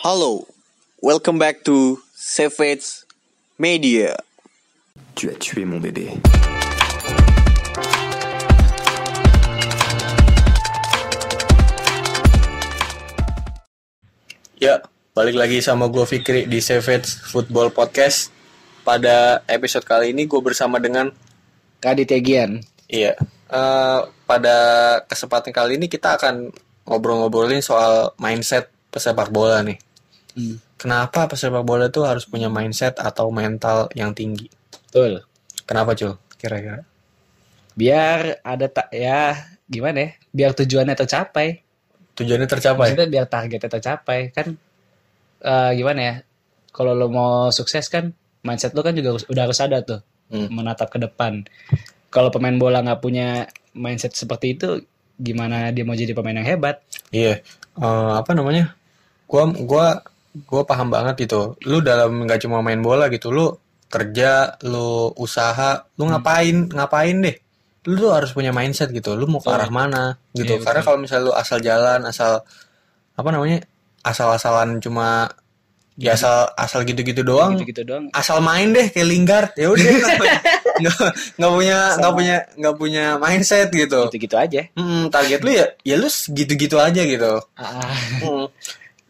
Hello, welcome back to Savage Media. Tu as tué mon bébé. Ya, balik lagi sama gue Fikri di Savage Football Podcast. Pada episode kali ini gue bersama dengan Kadit Egian. Iya. eh, pada kesempatan kali ini kita akan ngobrol-ngobrolin soal mindset pesepak bola nih. Hmm. Kenapa pesepak bola itu harus punya mindset atau mental yang tinggi? Betul. Kenapa cuy? Kira-kira? Biar ada tak ya gimana ya? Biar tujuannya tercapai. Tujuannya tercapai? Maksudnya biar targetnya tercapai kan eh, gimana ya? Kalau lo mau sukses kan mindset lo kan juga harus- udah harus ada tuh Hmm. menatap ke depan. Kalau pemain bola nggak punya mindset seperti itu, gimana dia mau jadi pemain yang hebat? Iya. Eh, apa namanya? Gua gua gua paham banget gitu. Lu dalam nggak cuma main bola gitu, lu kerja, lu usaha, lu ngapain ngapain deh. Lu tuh harus punya mindset gitu. Lu mau ke arah mana gitu. Iya, Karena kalau misalnya lu asal jalan, asal apa namanya? asal-asalan cuma ya asal asal gitu-gitu doang. Gitu-gitu doang. Asal main deh kayak Lingard. Ya udah nggak punya nggak punya nggak punya mindset gitu. Gitu-gitu aja. Mm, target lu ya ya lu gitu-gitu aja gitu. Ah, Hmm.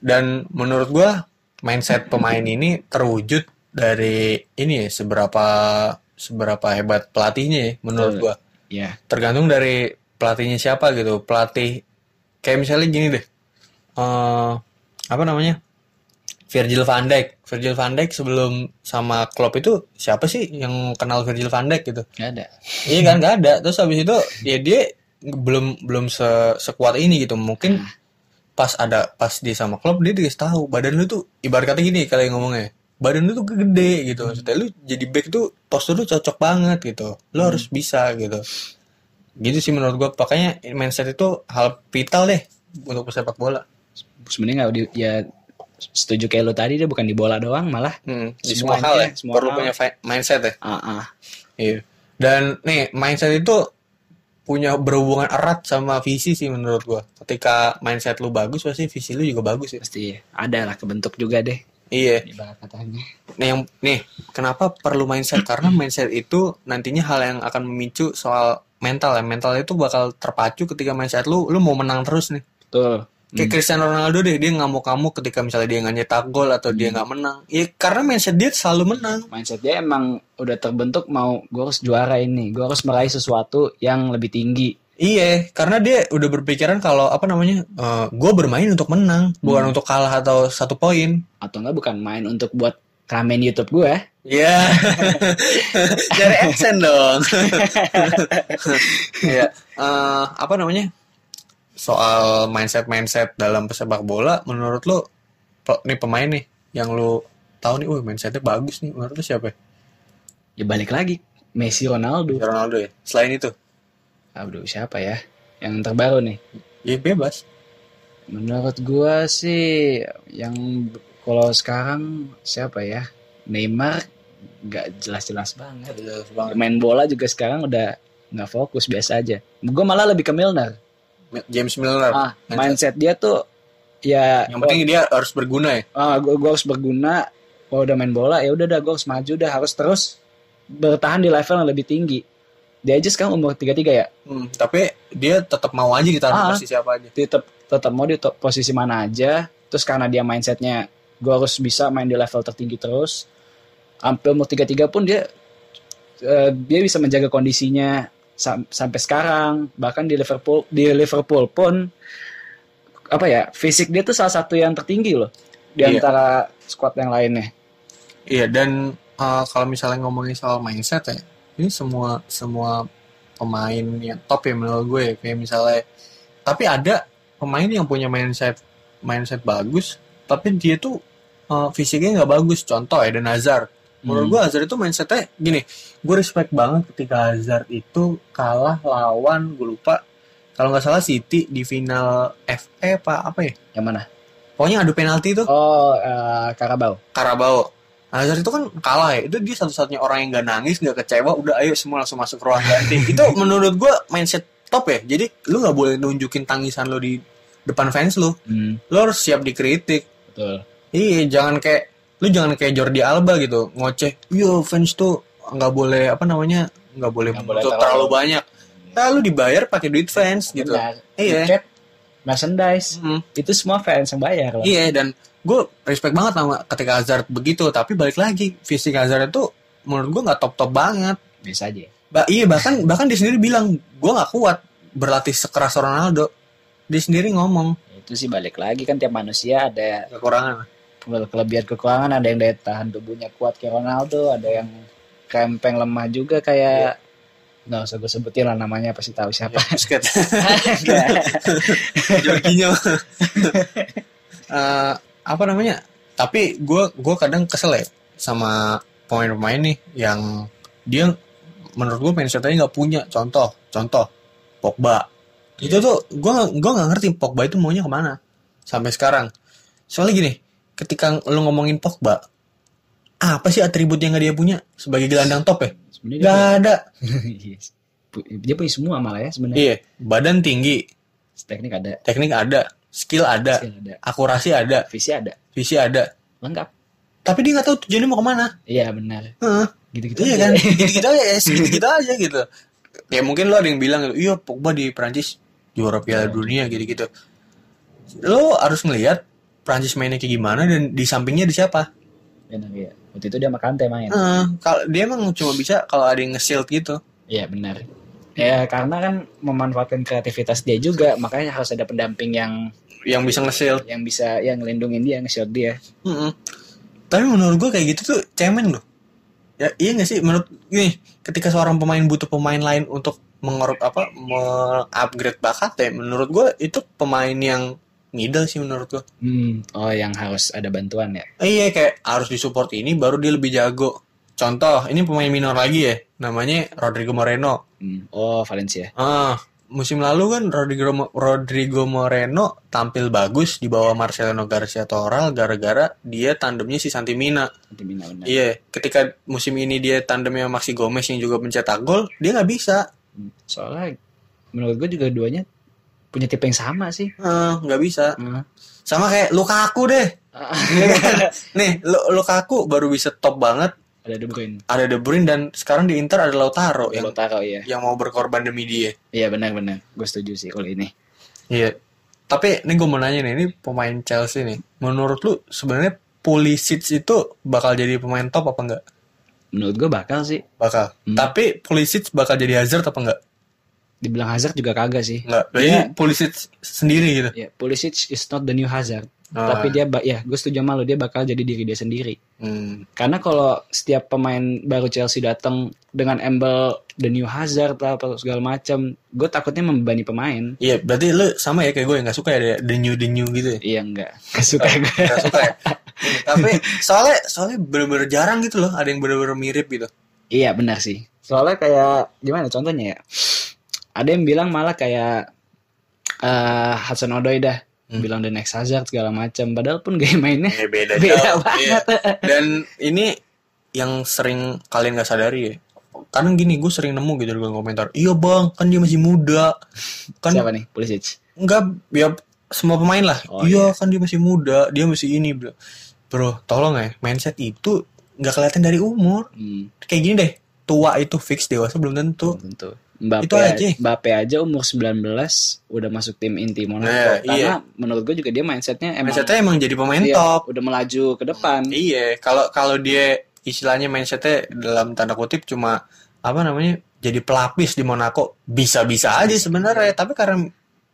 Dan menurut gua mindset pemain ini terwujud dari ini ya seberapa seberapa hebat pelatihnya ya menurut gua. ya. Tergantung dari pelatihnya siapa gitu. Pelatih kayak misalnya gini deh. eh apa namanya? Virgil van Dijk. Virgil van Dijk sebelum sama Klopp itu siapa sih yang kenal Virgil van Dijk gitu? Nggak ada. Iya kan nggak ada. Terus habis itu ya dia belum belum se- sekuat ini gitu. Mungkin pas ada pas dia sama klub dia dikasih tahu badan lu tuh ibarat kata gini kalian ngomongnya. Badan lu tuh gede gitu. Maksudnya lu jadi back tuh postur lu cocok banget gitu. Lu harus bisa gitu. Gitu sih menurut gua. Makanya mindset itu hal vital deh untuk pesepak bola. Sebenarnya nggak ya setuju kayak lo tadi dia bukan di bola doang malah Hmm, di semua hal ya. semua Perlu hal. punya mindset ya. ah, ah. Iya. Dan nih mindset itu punya berhubungan erat sama visi sih menurut gua. Ketika mindset lu bagus pasti visi lu juga bagus ya. pasti ada lah kebentuk juga deh Iya. katanya Nih yang nih kenapa perlu mindset? Karena mindset itu nantinya hal yang akan memicu soal mental ya. Mental itu bakal terpacu ketika mindset lu lu mau menang terus nih. betul Kayak Cristiano Ronaldo deh dia ngamuk-ngamuk ketika misalnya dia nggak nyetak gol atau dia nggak menang. Ya karena mindset dia selalu menang. mindset dia emang udah terbentuk mau gue harus juara ini gue harus meraih sesuatu yang lebih tinggi Iya, karena dia udah berpikiran kalau apa namanya, gue bermain untuk menang, bukan untuk kalah atau satu poin. atau enggak bukan main untuk buat ramen YouTube gue Iya, cari adsense dong. Iya, eh, apa namanya? Soal mindset mindset dalam pesepak bola, menurut lo, nih pemain nih, yang lo tahu nih, wah mindsetnya bagus nih, menurut lo siapa? ya? ya balik lagi. Messi Ronaldo. Ronaldo ya. Selain itu, aduh siapa ya? Yang terbaru nih. Ya bebas. menurut gue sih yang kalau sekarang siapa ya? Neymar nggak jelas-jelas banget. Main bola juga sekarang udah nggak fokus biasa aja. Gue malah lebih ke Milner James Milner. ah mindset dia tuh ya Yang penting dia harus berguna ya. ah gue harus berguna kalau udah main bola ya udah dah gue harus maju dah harus terus bertahan di level yang lebih tinggi dia aja sekarang umur 33 ya Hmm, tapi dia tetap mau aja ditaruh Ah. posisi apa aja. tetap tetap mau di posisi mana aja terus karena dia mindsetnya gue harus bisa main di level tertinggi terus sampai umur 33 pun dia eh, dia bisa menjaga kondisinya sam- sampai sekarang bahkan di Liverpool di Liverpool pun apa ya fisik dia tuh salah satu yang tertinggi loh di Iya. antara squad yang lainnya Iya dan uh, kalau misalnya ngomongin soal mindset ya, ini semua semua pemain yang top ya menurut gue ya. kayak misalnya tapi ada pemain yang punya mindset mindset bagus tapi dia tuh uh, fisiknya nggak bagus contoh Eden Hazard menurut Hmm. gue Hazard itu mindsetnya gini gue respect banget ketika Hazard itu kalah lawan gue lupa kalau nggak salah City di final FA apa apa ya yang mana pokoknya adu penalti itu oh eh, Carabao Karabau. Hazard itu kan kalah ya. Itu dia satu-satunya orang yang nggak nangis, nggak kecewa. Udah ayo semua langsung masuk ruang ganti. itu menurut gua mindset top ya. Jadi lu nggak boleh nunjukin tangisan lo di depan fans lu. Hmm, Lo harus siap dikritik. betul Iya, jangan kayak lu jangan kayak Jordi Alba gitu ngoceh. Yo fans tuh nggak boleh apa namanya nggak boleh Nggak boleh terlalu- terlalu banyak. Nah, lu dibayar pakai duit fans gitu. Iya. Tiket, merchandise, Mm. itu semua fans yang bayar loh. Iya dan gue respect banget sama ketika Hazard begitu. Tapi balik lagi fisik Hazard itu menurut gue nggak top top banget. Biasa aja. Ba iya bahkan bahkan dia sendiri bilang gue nggak kuat berlatih sekeras Ronaldo. Dia sendiri ngomong Itu sih balik lagi kan tiap manusia ada kekurangan. Kelebihan kekurangan, ada yang daya tahan tubuhnya kuat kayak Ronaldo, ada yang krempeng lemah juga kayak nggak usah gue sebutin lah namanya pasti tahu siapa. Busket. Enggak. Jorginho. Eh, apa namanya? Tapi gue gue kadang kesel ya sama pemain-pemain nih yang dia menurut gue mindsetnya nggak punya. Contoh, contoh Pogba. Itu tuh gue gue nggak ngerti Pogba itu maunya ke mana sampai sekarang. Soalnya gini, ketika lu ngomongin Pogba, apa sih atribut yang nggak dia punya sebagai gelandang top ya? Sebenarnya Gak ada. dia, pu- dia punya semua malah ya sebenarnya. Iya, badan tinggi, Teknik ada, teknik ada, skill ada, skill ada, akurasi ada, visi ada, visi ada. lengkap. Tapi dia nggak tahu tujuannya mau ke mana. Iya benar. Heeh. Gitu-gitu Iya aja. kan, gitu-gitu aja, ya, gitu-gitu aja gitu. Ya mungkin lo ada yang bilang, iya Pogba di Prancis juara Piala Dunia gitu-gitu. Lo harus ngelihat Prancis mainnya kayak gimana dan di sampingnya di siapa. Benar ya. Waktu itu dia sama Kante main. Heeh, kalau dia emang cuma bisa kalau ada yang nge-shield gitu. Iya benar. Ya karena kan memanfaatkan kreativitas dia juga, makanya harus ada pendamping yang Yang bisa nge-shield. yang bisa yang ngelindungin dia, nge-shield dia. Mm-mm. Tapi menurut gue kayak gitu tuh cemen loh. Ya iya gak sih menurut gini, ketika seorang pemain butuh pemain lain untuk mengorok apa upgrade bakatnya, menurut gue itu pemain yang middle sih menurut gue. Hmm. Oh yang harus ada bantuan ya. Eh, iya kayak harus disupport ini baru dia lebih jago. Contoh, ini pemain minor lagi ya, namanya Rodrigo Moreno. Hmm. Oh Valencia. Ah, musim lalu kan Rodrigo Rodrigo Moreno tampil bagus di bawah Marcelino Garcia Toral gara-gara dia tandemnya si Santimina. Nanti Mina benar. Iya, ketika musim ini dia tandemnya Maxi Gomez yang juga mencetak gol, dia nggak bisa. Hmm. Soalnya menurut gue juga duanya punya tipe yang sama sih. Eh, nggak bisa. Hmm. Sama kayak Lukaku deh. Iya kan? Nih, Lu- Lukaku baru bisa top banget. ada De Bruyne. Ada De Bruyne dan sekarang di Inter ada Lautaro yang Yang taruh ya. yang mau berkorban demi dia. Iya benar-benar. Gue setuju sih kalau ini. Iya. Tapi ini gue mau nanya nih, ini pemain Chelsea nih. Menurut lu sebenarnya Pulisic itu bakal jadi pemain top apa enggak? Menurut gue bakal sih. Bakal. Hmm. Tapi Pulisic bakal jadi Hazard apa enggak? Dibilang Hazard juga kagak sih. Iya. Pulisic sendiri gitu. Ya, Pulisic is not the new Hazard. Ah. Tapi dia, ya, gue setuju sama lo, dia bakal jadi diri dia sendiri. Hmm. Karena kalau setiap pemain baru Chelsea datang dengan embel the new Hazard lah, apa segala macam, gue takutnya membebani pemain. Iya, berarti lu sama ya kayak gue yang gak suka ya the new the new gitu ya. Iya enggak, gak suka gue. Gak suka ya. Tapi soalnya soalnya bener-bener jarang gitu loh, ada yang bener-bener mirip gitu. iya benar sih. Soalnya kayak gimana contohnya ya? Ada yang bilang malah kayak eh Hudson Odoi dah Hmm. bilang the next Hazard segala macam. Padahal pun gaya mainnya Ya, beda, Beda jauh. banget. Iya. Dan ini yang sering kalian gak sadari ya. Kadang gini gue sering nemu gitu di komentar. Iya bang, kan dia masih muda. Kan siapa nih? Pulisic. enggak ya semua pemain lah. Oh, iya kan dia masih muda, dia masih ini bro. Bro, tolong ya, mindset itu nggak kelihatan dari umur. Hmm, Kayak gini deh, tua itu fix dewasa belum tentu. tentu. Mbappe, Itu aja. Mbappe aja umur 19 udah masuk tim inti Monaco. Nah, Karena iya. menurut gue juga dia mindsetnya emang Mindsetnya emang jadi pemain iya, top. udah melaju ke depan. Iya, kalau kalau dia istilahnya mindsetnya dalam tanda kutip cuma apa namanya jadi pelapis di Monaco bisa-bisa aja sebenarnya, tapi karena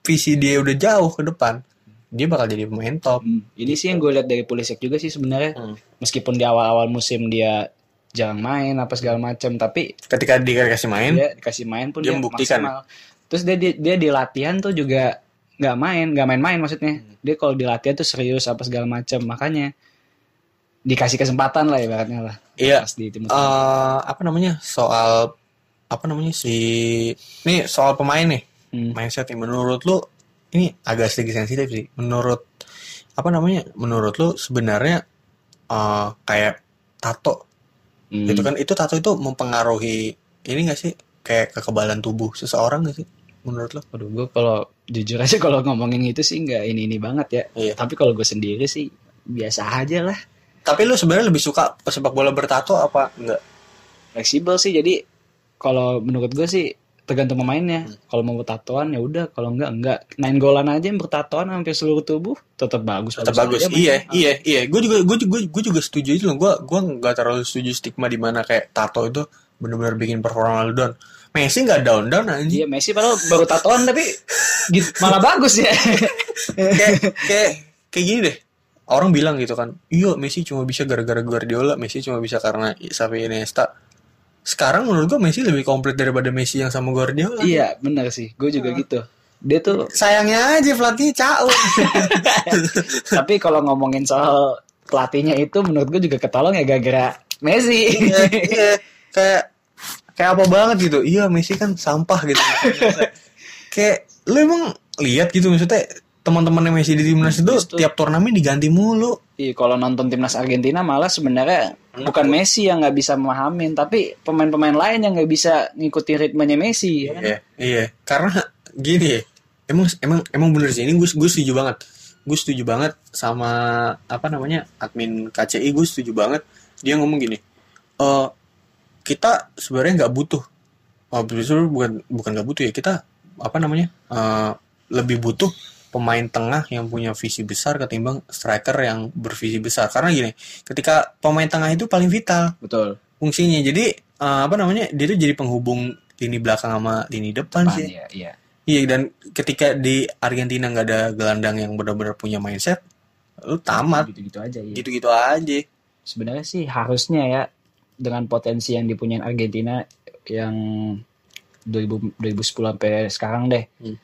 visi dia udah jauh ke depan, dia bakal jadi pemain top. Hmm, Ini sih yang gue lihat dari Pulisic juga sih sebenarnya. Hmm. Meskipun di awal-awal musim dia jarang main apa segala macam, tapi Ketika dia kasih main, dia dikasih main pun Dia dia, membuktikan. maksimal. Terus dia, dia dia di latihan tuh juga nggak main, nggak main-main maksudnya. Hmm. Dia kalau di latihan tuh serius apa segala macam, makanya dikasih kesempatan lah ibaratnya lah. iya. Pas di tim eh, apa namanya soal apa namanya si nih soal pemain nih Hmm. mindset nih menurut lu ini agak sedikit sensitif sih menurut apa namanya menurut lu sebenarnya eh, kayak tato Hmm. gitu kan itu tato itu mempengaruhi ini gak sih kayak kekebalan tubuh seseorang gak sih menurut lo Waduh, gue kalau jujur aja kalau ngomongin itu sih nggak ini ini banget ya. Iya. Tapi kalau gue sendiri sih biasa aja lah Tapi lu sebenarnya lebih suka pesepak bola bertato apa enggak? fleksibel sih jadi kalau menurut gue sih tergantung pemainnya kalau mau bertatoan ya udah kalau enggak enggak main golan aja yang bertatoan hampir seluruh tubuh tetap bagus Tetap bagus. aja Iya, mainnya. iya, iya. Gue juga gue juga gue juga setuju itu loh. Gue gue nggak terlalu setuju stigma di mana kayak tato itu benar-benar bikin performa lu down. Messi nggak down down anjing. Iya Messi padahal baru tatoan tapi gitu, malah bagus ya. kayak kayak kayak gini deh. Orang bilang gitu kan, iya Messi cuma bisa gara-gara Guardiola, Messi cuma bisa karena Xavi Iniesta. Sekarang menurut gue Messi lebih komplit daripada Messi yang sama Guardiola. iya benar sih, gue juga gitu. Dia tuh Sayangnya aja pelatih cau. tapi kalau ngomongin soal pelatihnya itu menurut gue juga ketolong ya gara-gara Messi. Iya, iya. kayak kayak apa banget gitu. Iya Messi kan sampah gitu. kayak lu emang lihat gitu maksudnya teman-teman Messi di timnas itu Justru. tiap turnamen diganti mulu. Iya, kalau nonton timnas Argentina malah sebenarnya bukan Messi yang nggak bisa memahamin, tapi pemain-pemain lain yang nggak bisa ngikuti ritmenya Messi. ya kan? Iya, iya. Karena gini, emang emang emang bener sih ini gue gue setuju banget. Gue setuju banget sama apa namanya admin KCI gue setuju banget. Dia ngomong gini, eh kita sebenarnya nggak butuh. Oh, justru bukan bukan nggak butuh ya kita apa namanya eh lebih butuh pemain tengah yang punya visi besar ketimbang striker yang bervisi besar. Karena gini, ketika pemain tengah itu paling vital Betul. fungsinya. Jadi eh, apa namanya dia tuh jadi penghubung lini belakang sama lini depan Pan, sih. ya, iya. Iya dan ketika di Argentina nggak ada gelandang yang benar-benar punya mindset, lu tamat Gitu-gitu aja ya. gitu-gitu aja. Sebenarnya sih harusnya ya dengan potensi yang dipunyain Argentina yang 2000, 2010 sampai sekarang deh. Hmm.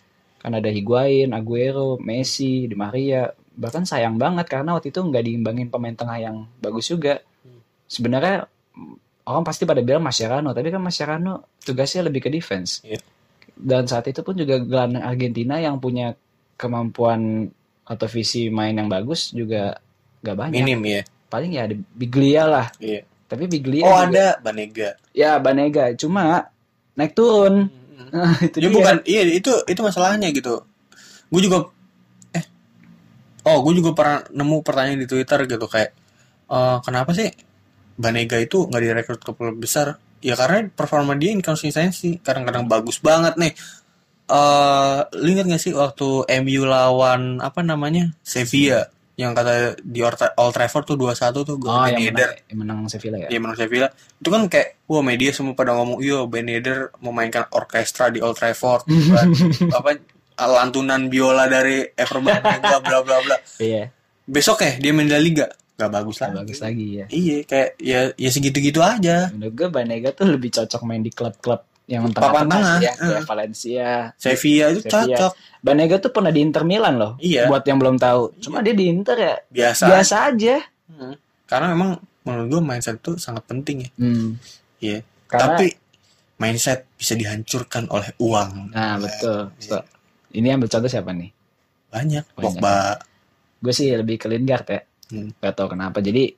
Kan ada Higuain, Aguero, Messi, Di Maria. Bahkan sayang banget karena waktu itu nggak diimbangin pemain tengah yang bagus juga. Hmm. Sebenarnya orang pasti pada bilang Mascherano, tapi kan Mascherano tugasnya lebih ke defense. Iya. Dan saat itu pun juga gelandang Argentina yang punya kemampuan atau visi main yang bagus juga nggak banyak. Minim ya. Paling ya ada Biglia lah. Iya. Tapi Biglia Oh juga- ada Banega. Ya Banega, cuma naik turun. itu Ya dia. bukan, iya itu itu masalahnya gitu. Gue juga eh oh gue juga pernah nemu pertanyaan di Twitter gitu kayak eh, kenapa sih Banega itu nggak direkrut ke klub besar? Ya karena performa dia inkonsistensi. Kadang-kadang bagus banget nih. Eh, lu ingat gak sih waktu MU lawan apa namanya Sevilla yang kata di Old Tra- Old Trafford tuh 2-1 tuh gue Oh, yang Ben Yedder. menang, yang menang Sevilla ya. Iya menurut Sevilla. Itu kan kayak wah media semua pada ngomong iya Ben Yedder memainkan orkestra di Old Trafford. Apa lantunan biola dari Everton bla bla bla bla. Iya, besok ya dia main di La Liga. Gak bagus lah bagus lagi ya. iya kayak ya ya segitu gitu aja. Menurut gue Banega tuh lebih cocok main di klub-klub yang Papan tengah-tengah tengah, ya, eh. Valencia. Sevilla itu Sevilla. cocok Banega tuh pernah di Inter Milan loh. Iya. Buat yang belum tahu. Cuma dia di Inter ya biasa, biasa aja. Hmm. karena memang menurut gue mindset itu sangat penting ya Hmm. iya Karena- tapi mindset bisa dihancurkan oleh uang Nah, betul. Iya. So, ini ambil contoh siapa nih? banyak Banyak. Pogba Gue sih lebih ke Lingard ya. Hmm. Gak tau kenapa. Jadi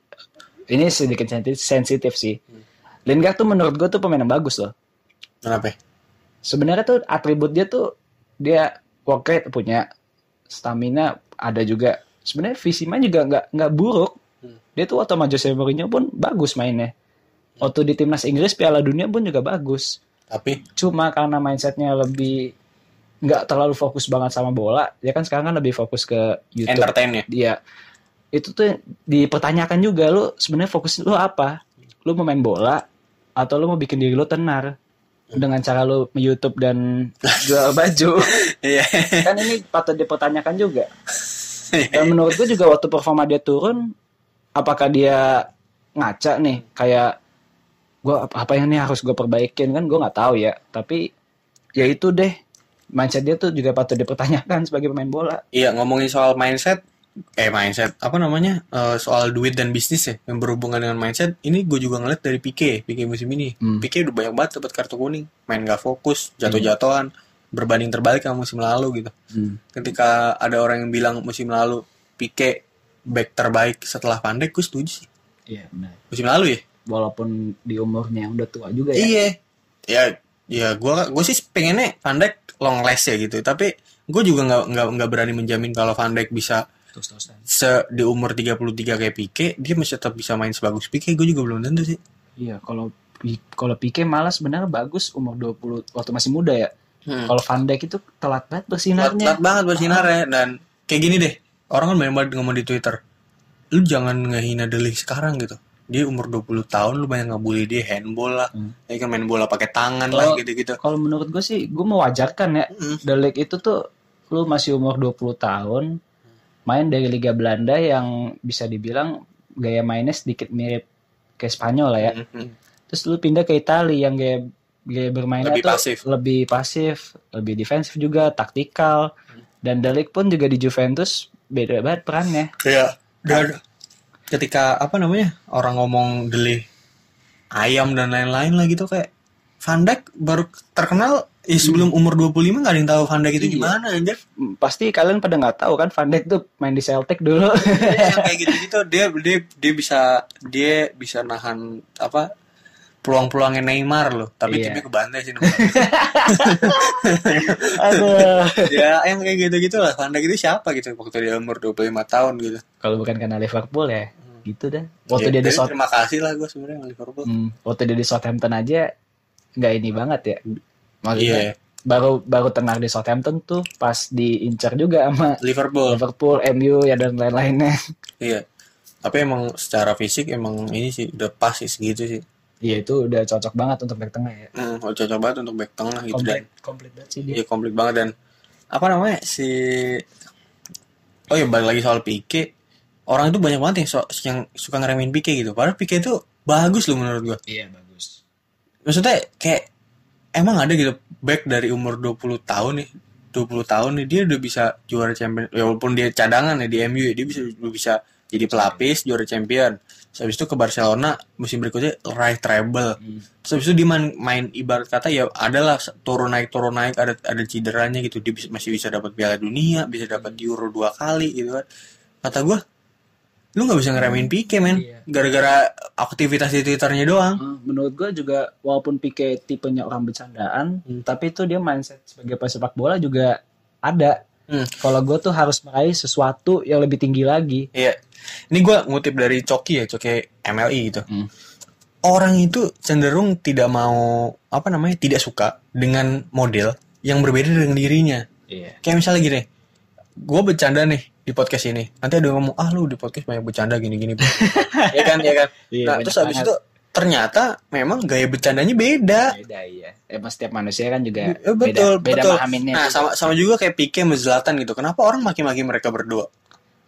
ini sedikit sensitif, sensitif sih. Hmm. Lingard tuh menurut gue tuh pemain yang bagus loh. Kenapa ya? Sebenarnya tuh atribut dia tuh dia work rate punya, stamina ada juga. Sebenarnya visi main juga nggak nggak buruk. Hmm. Dia tuh waktu sama Jose Mourinho pun bagus mainnya. Waktu di timnas Inggris Piala Dunia pun juga bagus. tapi Cuma karena mindsetnya lebih nggak terlalu fokus banget sama bola, ya kan sekarang kan lebih fokus ke YouTube. entertain ya Dia itu tuh dipertanyakan juga lu sebenarnya fokus lu apa? Lu mau main bola atau lu mau bikin diri lu tenar dengan cara lu YouTube dan jual baju? iya kan ini patut dipertanyakan juga. Dan menurut gue juga waktu performa dia turun, apakah dia ngaca nih kayak gue apa yang nih harus gue perbaikin kan gue nggak tahu ya. Tapi ya itu deh mindset dia tuh juga patut dipertanyakan sebagai pemain bola. Iya ngomongin soal mindset, eh mindset apa namanya Eh, soal duit dan bisnis ya yang berhubungan dengan mindset. Ini gue juga ngeliat dari Pique, Pique musim ini. Hmm. Pique udah banyak banget dapat kartu kuning, main gak fokus, jatuh-jatuhan, berbanding terbalik sama musim lalu gitu. Ketika ada orang yang bilang musim lalu Pique back terbaik setelah Pandek, gue setuju sih. Iya benar. Musim lalu ya. Walaupun di umurnya yang udah tua juga ya. Iya. Ya, ya gue gue sih pengennya Van Dijk long last ya gitu. Tapi gue juga nggak nggak nggak berani menjamin kalau Van Dijk bisa se di umur 33 kayak Pique dia masih tetap bisa main sebagus Pique. Gue juga belum tentu sih. Iya kalau kalau Pique malah sebenarnya bagus umur 20 waktu masih muda ya. Kalau Van Dijk itu telat banget bersinarnya. Telat banget bersinar ya dan kayak gini deh orang kan banyak banget ngomong di Twitter lu jangan ngehina Deli sekarang gitu. Dia umur 20 tahun lu banyak ngebully dia handball lah. Hmm. ya kan main bola pakai tangan lah Kalau- gitu-gitu. kalau menurut gue sih gue mewajarkan ya Hmm. De Ligt itu tuh lu masih umur 20 tahun main dari Liga Belanda yang bisa dibilang gaya mainnya sedikit mirip ke Spanyol lah ya Mhm. terus lu pindah ke Italia yang gaya gaya bermainnya Lebih tuh pasif. lebih pasif lebih defensif juga taktikal dan De Ligt pun juga di Juventus beda banget perannya Iya. Dan ketika apa namanya orang ngomong Deli ayam dan lain-lain lah gitu kayak Van Dijk baru terkenal ya sebelum umur 25 gak ada yang tahu Van Dijk itu Iya. gimana anjir. Hmm, pasti kalian pada nggak tahu kan Van Dijk tuh main di Celtic dulu. Yang kayak gitu-gitu. Dia dia dia bisa dia bisa nahan apa peluang-peluangnya Neymar loh. Tapi Iya. timnya kebantai sih aduh. Ya yang kayak gitu-gitu lah. Van Dijk itu siapa gitu waktu dia umur 25 tahun gitu. Kalau bukan karena Liverpool ya gitu dah. Waktu Ya, dia di tapi South terima kasih lah gue sebenarnya Liverpool. Hmm, waktu dia di Southampton aja nggak ini banget ya maksudnya Iya. baru baru tenang di Southampton tuh pas diincar juga sama Liverpool. Liverpool, MU ya dan lain-lainnya. Iya. Tapi emang secara fisik emang ini sih udah pas sih segitu sih. Iya itu udah cocok banget untuk back tengah ya. Hmm, cocok banget untuk back tengah gitu dan komplit komplit banget sih dia. Iya komplit banget dan apa namanya si oh ya balik lagi soal Pique. Orang itu banyak banget yang, so- yang suka ngeremehin Pique gitu. Padahal Pique itu bagus loh menurut gua. Iya bagus. Maksudnya kayak emang ada gitu back dari umur 20 tahun nih 20 tahun nih dia udah bisa juara champion ya walaupun dia cadangan ya di MU ya dia bisa udah bisa jadi pelapis juara champion. Terus habis itu ke Barcelona musim berikutnya raih treble. Terus habis itu dia main, main ibarat kata ya adalah turun naik turun naik ada ada cederanya gitu. Dia bisa, masih bisa dapat Piala Dunia bisa dapat Euro dua kali gitu kan. Kata gua lu nggak bisa ngeremehin Pique men Iya. gara-gara aktivitas di twitternya doang Ah, menurut gue juga walaupun Pique tipenya orang bercandaan tapi itu dia mindset sebagai pesepak bola juga ada Hmm. kalau gue tuh harus meraih sesuatu yang lebih tinggi lagi Iya. Ini gue ngutip dari Coki ya, Coki MLI gitu. Hmm. Orang itu cenderung tidak mau apa namanya tidak suka dengan model yang berbeda dengan dirinya. iya Kayak misalnya gini, gue bercanda nih di podcast ini. Nanti ada yang ngomong, ah lu di podcast banyak bercanda gini-gini. ya kan, ya kan. Iya, nah terus habis banget. itu ternyata memang gaya bercandanya beda. beda iya emang setiap manusia kan juga Eh, betul, beda, beda betul. pahaminnya Nah sama sama juga kayak Pique sama Zlatan gitu. Kenapa orang maki-maki mereka berdua?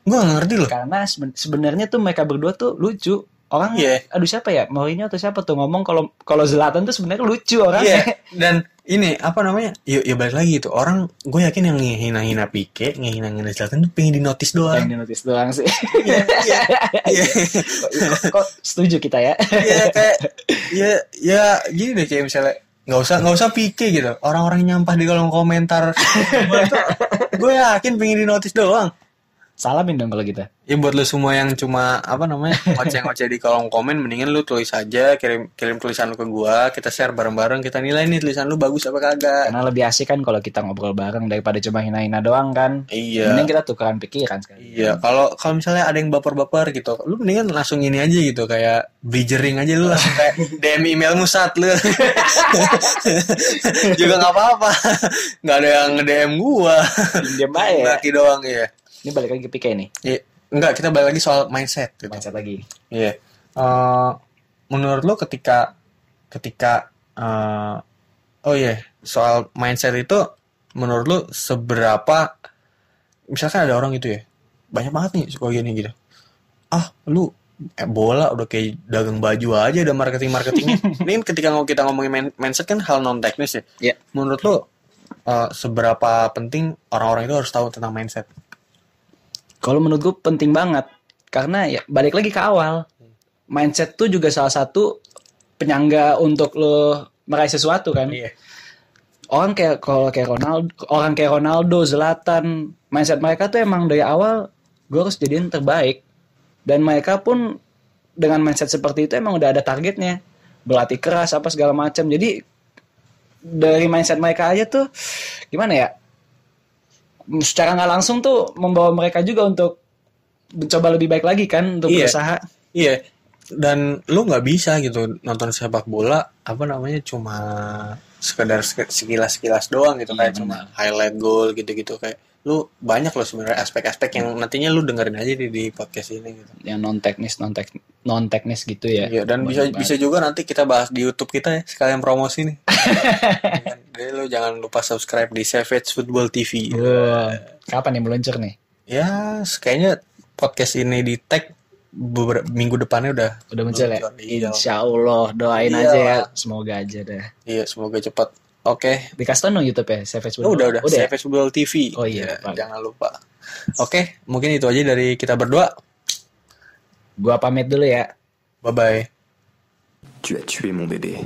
Gue gak ngerti loh. karena seben- sebenarnya tuh mereka berdua tuh lucu orang Iya. aduh siapa ya Mourinho atau siapa tuh ngomong kalau kalau Zlatan tuh sebenarnya lucu orang Iya, dan ini apa namanya? Ya, ya balik lagi itu orang, gue yakin yang ngehina-hina Pique, ngehina-hina Zlatan tuh pengen di notice doang. di notice doang sih Iya, iya, iya, kok, kok- setuju kita ya iya kayak, ya, ya gini deh kayak misalnya nggak usah nggak usah Pique gitu. Orang-orang nyampah di kolom komentar, gue yakin pengen di notice doang. Salamin dong kalau kita Ya buat lu semua yang cuma apa namanya ngoceh-ngoceh di kolom komen, mendingan lu tulis aja, kirim kirim tulisan lu ke gua, kita share bareng-bareng, kita nilai nih tulisan lu bagus apa kagak. karena lebih asik kan kalau kita ngobrol bareng daripada cuma hina-hina doang kan Iya. mending kita tukeran pikiran sekali Iya, kalau kalau misalnya ada yang baper-baper gitu, lu mendingan langsung ini aja gitu, kayak bridgering aja lu langsung kayak DM emailmu saat lu. Juga nggak apa-apa, nggak ada yang nge-DM gua. Diam aja. Laki doang ya. Ini balik lagi ke Pique nih Iya, enggak kita balik lagi soal mindset gitu. mindset lagi. Iya. Eh, menurut lu ketika ketika eh, oh iya soal mindset itu menurut lu seberapa misalkan ada orang gitu ya banyak banget nih suka gini gitu. Ah lu eh, bola udah kayak dagang baju aja ada marketing marketingnya ini ketika kita ngomongin main- mindset kan hal non teknis ya. Iya. menurut lu eh, seberapa penting orang-orang itu harus tahu tentang mindset Kalau menurut gue penting banget karena ya balik lagi ke awal. Mindset tuh juga salah satu penyangga untuk lo meraih sesuatu kan. iya. Orang kayak kalau kayak Ronaldo, orang kayak Ronaldo, Zlatan, mindset mereka tuh emang dari awal gue harus jadiin terbaik. Dan mereka pun dengan mindset seperti itu emang udah ada targetnya. Berlatih keras apa segala macam. Jadi dari mindset mereka aja tuh gimana ya secara nggak langsung tuh membawa mereka juga untuk mencoba lebih baik lagi kan untuk Iya. berusaha. Iya. Dan lu nggak bisa gitu nonton sepak bola apa namanya cuma sekedar sek- sekilas-sekilas doang gitu Iya, kayak cuma highlight goal gitu-gitu kayak lu banyak loh sebenarnya aspek-aspek yang nantinya lu dengerin aja di, di podcast ini gitu. Yang non teknis, non tek non teknis gitu ya. Iya, dan bisa bisa juga nanti kita bahas di YouTube kita ya sekalian promosi nih. Iya? Jadi lu jangan lupa subscribe di Savage Football TV. Wah, kapan nih meluncur nih? Ya, kayaknya podcast ini di tag beberapa minggu depannya udah Udah muncul ya? Iya. Insya Allah doain Iya aja ya. lah. Semoga aja dah. Iya, semoga cepat. Oke. Dikasih tau dong YouTube ya, Savage Oh, udah udah. Udah ya? Savage Football TV. Oh iya, Ya, lupa. jangan lupa. Oke, mungkin itu aja dari kita berdua. Gua pamit dulu ya. Bye bye. Tu as tué mon bébé.